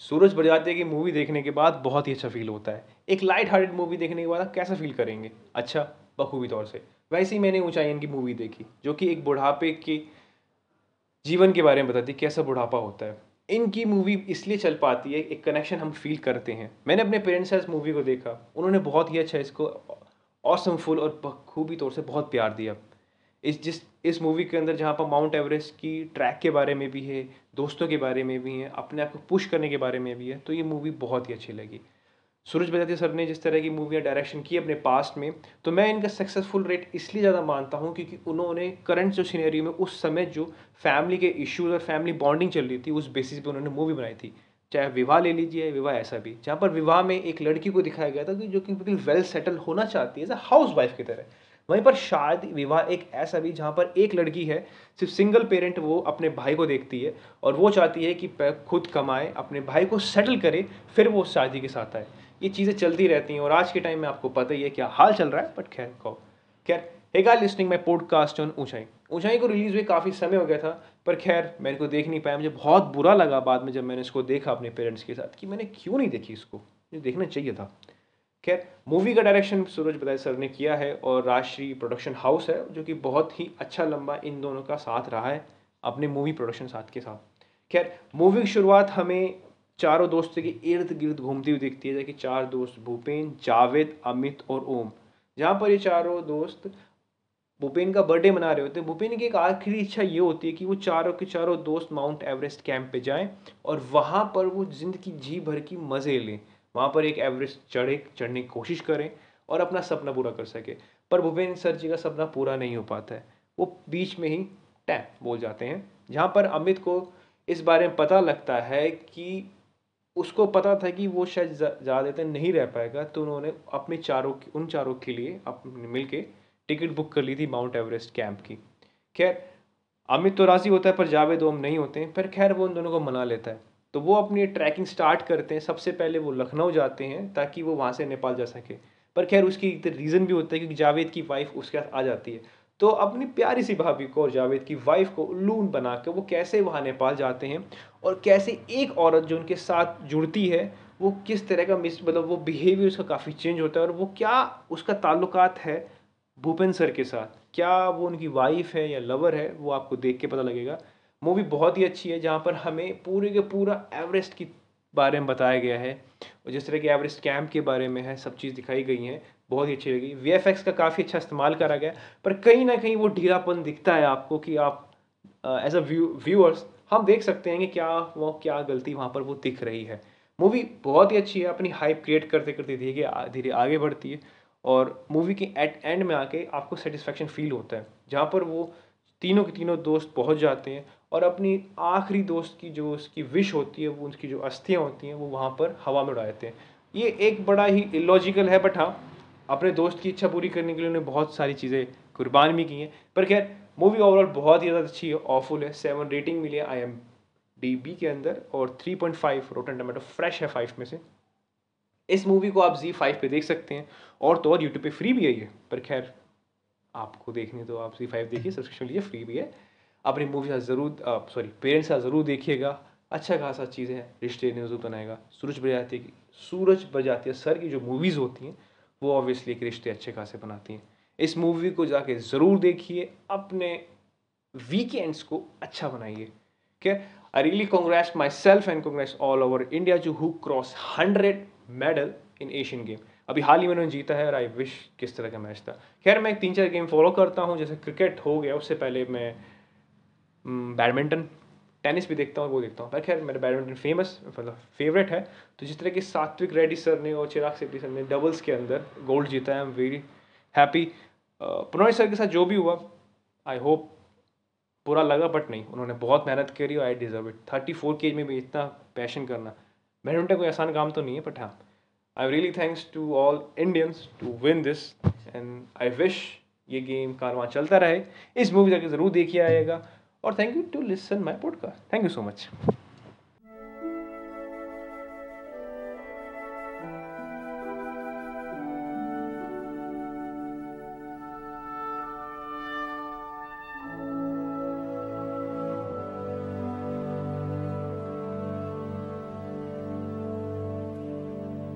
सूरज बरजाते की मूवी देखने के बाद बहुत ही अच्छा फील होता है। एक लाइट हार्टेड मूवी देखने के बाद आप कैसा फील करेंगे? अच्छा बखूबी तौर से। वैसे ही मैंने ऊंचाई की मूवी देखी, जो कि एक बुढ़ापे के जीवन के बारे में बताती कैसा बुढ़ापा होता है। इनकी मूवी इसलिए चल पाती है, एक कनेक्शन हम फील करते हैं। मैंने अपने पेरेंट्स से इस मूवी को देखा, उन्होंने बहुत ही अच्छा इसको औसम फुल और बखूबी तौर से बहुत प्यार दिया। इस जिस, इस मूवी के अंदर जहाँ पर माउंट एवरेस्ट की ट्रैक के बारे में भी है, दोस्तों के बारे में भी है, अपने आप को पुश करने के बारे में भी है तो ये मूवी बहुत ही अच्छी लगी। सूरज बजाती सर ने जिस तरह की मूवियाँ डायरेक्शन की अपने पास्ट में तो मैं इनका सक्सेसफुल रेट इसलिए ज़्यादा मानता हूँ क्योंकि उन्होंने करंट जो सीनरी में उस समय जो फैमिली के इश्यूज़ और फैमिली बॉन्डिंग चल रही थी, उस बेसिस पे उन्होंने मूवी बनाई थी। चाहे विवाह ले लीजिए, विवाह ऐसा भी, जहाँ पर विवाह में एक लड़की को दिखाया गया था कि जो कि बिल्कुल वेल सेटल होना चाहती है एज अ हाउस वाइफ की तरह। वहीं पर शादी विवाह एक ऐसा भी, जहाँ पर एक लड़की है, सिर्फ़ सिंगल पेरेंट वो अपने भाई को देखती है और वो चाहती है कि खुद कमाए, अपने भाई को सेटल करे, फिर वो शादी के साथ आए। ये चीज़ें चलती रहती हैं और आज के टाइम में आपको पता ही है क्या हाल चल रहा है बट खैर, कहो। खैर hey guys listening my podcast on ऊंचाई। ऊंचाई को रिलीज़ हुए काफ़ी समय हो गया था, पर खैर मैंने को देख नहीं पाया। मुझे बहुत बुरा लगा बाद में जब मैंने इसको देखा अपने पेरेंट्स के साथ कि मैंने क्यों नहीं देखी इसको? मुझे देखना चाहिए था। खैर मूवी का डायरेक्शन सूरज बदाई सर ने किया है और राष्ट्रीय प्रोडक्शन हाउस है, जो कि बहुत ही अच्छा लंबा इन दोनों का साथ रहा है अपने मूवी प्रोडक्शन साथ के साथ। खैर मूवी की शुरुआत हमें चारों दोस्तों के इर्द गिर्द घूमती हुई दिखती है, जैसे कि चार दोस्त भूपेन, जावेद, अमित और ओम। जहाँ पर ये चारों दोस्त भूपेन का बर्थडे मना रहे होते हैं। भूपेन की एक आखिरी इच्छा ये होती है कि वो चारों के चारों दोस्त माउंट एवरेस्ट कैंप पे जाएँ और वहाँ पर वो ज़िंदगी जी भर की मज़े लें। वहाँ पर एक एवरेस्ट चढ़े, चढ़ने की कोशिश करें और अपना सपना पूरा कर सके। पर भूपेन्द्र सर जी का सपना पूरा नहीं हो पाता है। वो बीच में ही टैप बोल जाते हैं। जहाँ पर अमित को इस बारे में पता लगता है कि उसको पता था कि वो शायद ज़्यादा देर नहीं रह पाएगा तो उन्होंने अपने चारों उन चारों के लिए अपने मिल के टिकट बुक कर ली थी माउंट एवरेस्ट कैंप की। खैर, अमित तो राज़ी होता है पर जावेद ओम नहीं होते हैं। पर खैर, वो उन दोनों को मना लेता है। तो वो अपनी ट्रैकिंग स्टार्ट करते हैं। सबसे पहले वो लखनऊ जाते हैं ताकि वो वहाँ से नेपाल जा सके। पर खैर, उसकी एक रीज़न भी होता है क्योंकि जावेद की वाइफ उसके साथ आ जाती है। तो अपनी प्यारी सी भाभी को और जावेद की वाइफ को उल्लून बना कर वो कैसे वहाँ नेपाल जाते हैं और कैसे एक औरत जो उनके साथ जुड़ती है, वो किस तरह का मिस मतलब वो बिहेवियर उसका काफ़ी चेंज होता है और वो क्या उसका ताल्लुकात है भूपेन सर के साथ? क्या वो उनकी वाइफ है या लवर है? वो आपको देख के पता लगेगा। मूवी बहुत ही अच्छी है, जहाँ पर हमें पूरे के पूरा एवरेस्ट की बारे में बताया गया है। और जिस तरह के एवरेस्ट कैंप के बारे में है, सब चीज़ दिखाई गई हैं, बहुत ही अच्छी लगी। वी का काफ़ी अच्छा इस्तेमाल करा गया, पर कहीं ना कहीं वो ढीलापन दिखता है आपको कि आप एज अ व्यू व्यूअर्स हम देख सकते हैं कि क्या वो, क्या गलती वहाँ पर वो दिख रही है। मूवी बहुत ही अच्छी है, अपनी हाइप क्रिएट करते करते धीरे धीरे आगे बढ़ती है, और मूवी के एट एंड में आके आपको सेटिस्फेक्शन फील होता है, जहाँ पर वो तीनों के तीनों दोस्त पहुँच जाते हैं और अपनी आखिरी दोस्त की जो उसकी विश होती है, वो उसकी जो अस्थियाँ होती हैं, वो वहाँ पर हवा में उड़ा देते हैं। ये एक बड़ा ही इलॉजिकल है बट हाँ अपने दोस्त की इच्छा पूरी करने के लिए उन्हें बहुत सारी चीज़ें कुर्बान भी की हैं। पर खैर मूवी ओवरऑल बहुत ही ज़्यादा अच्छी है ऑफुल है। सेवन रेटिंग मिली है आई एम डी बी के अंदर और three point five rotten tomato fresh है फाइव में से। इस मूवी को आप जी फाइव पे देख सकते हैं और तो और यूट्यूब पे फ्री भी है ये। पर खैर, आपको देखने तो आप जी फाइव देखिए सब्सक्रिप्शन लीजिए फ्री भी है। अपनी मूवी का ज़रूर सॉरी पेरेंट्स का ज़रूर देखिएगा। अच्छा खासा चीज़ें हैं, रिश्ते ने ज़रूर बनाएगा। सूरज बजाती की सूरज बजाती है, सर की जो मूवीज़ होती हैं, वो ऑब्वियसली एक रिश्ते अच्छे खासे बनाती हैं। इस मूवी को जाके ज़रूर देखिए, अपने वीकेंड्स को अच्छा बनाइए। क्या I really congrats myself and congrats all over India जो who cross hundred medal in Asian game अभी हाल ही में उन्होंने जीता है और आई विश किस तरह का मैच था। खैर, मैं तीन चार गेम फॉलो करता हूँ, जैसे क्रिकेट हो गया, उससे पहले मैं बैडमिंटन टेनिस भी देखता हूँ, वो देखता हूँ। पर खैर, मेरा बैडमिंटन फ़ेमस मतलब फेवरेट है। तो जिस तरह की सात्विक रेड्डी सर ने और चिराग शेट्टी सर ने डबल्स के अंदर गोल्ड जीता है I am very happy Prannoy sir के साथ जो भी हुआ आई होप बुरा लगा बट नहीं। उन्होंने बहुत मेहनत करी और I deserve it thirty four cage में भी इतना पैशन करना। बैडमिंटन कोई आसान काम तो नहीं है बट हाँ। I really thanks to all Indians to win this and I wish ये गेम कारवां चलता रहे। इस मूवी जाके ज़रूर देखिए आएगा। Or thank you to listen my podcast. Thank you so much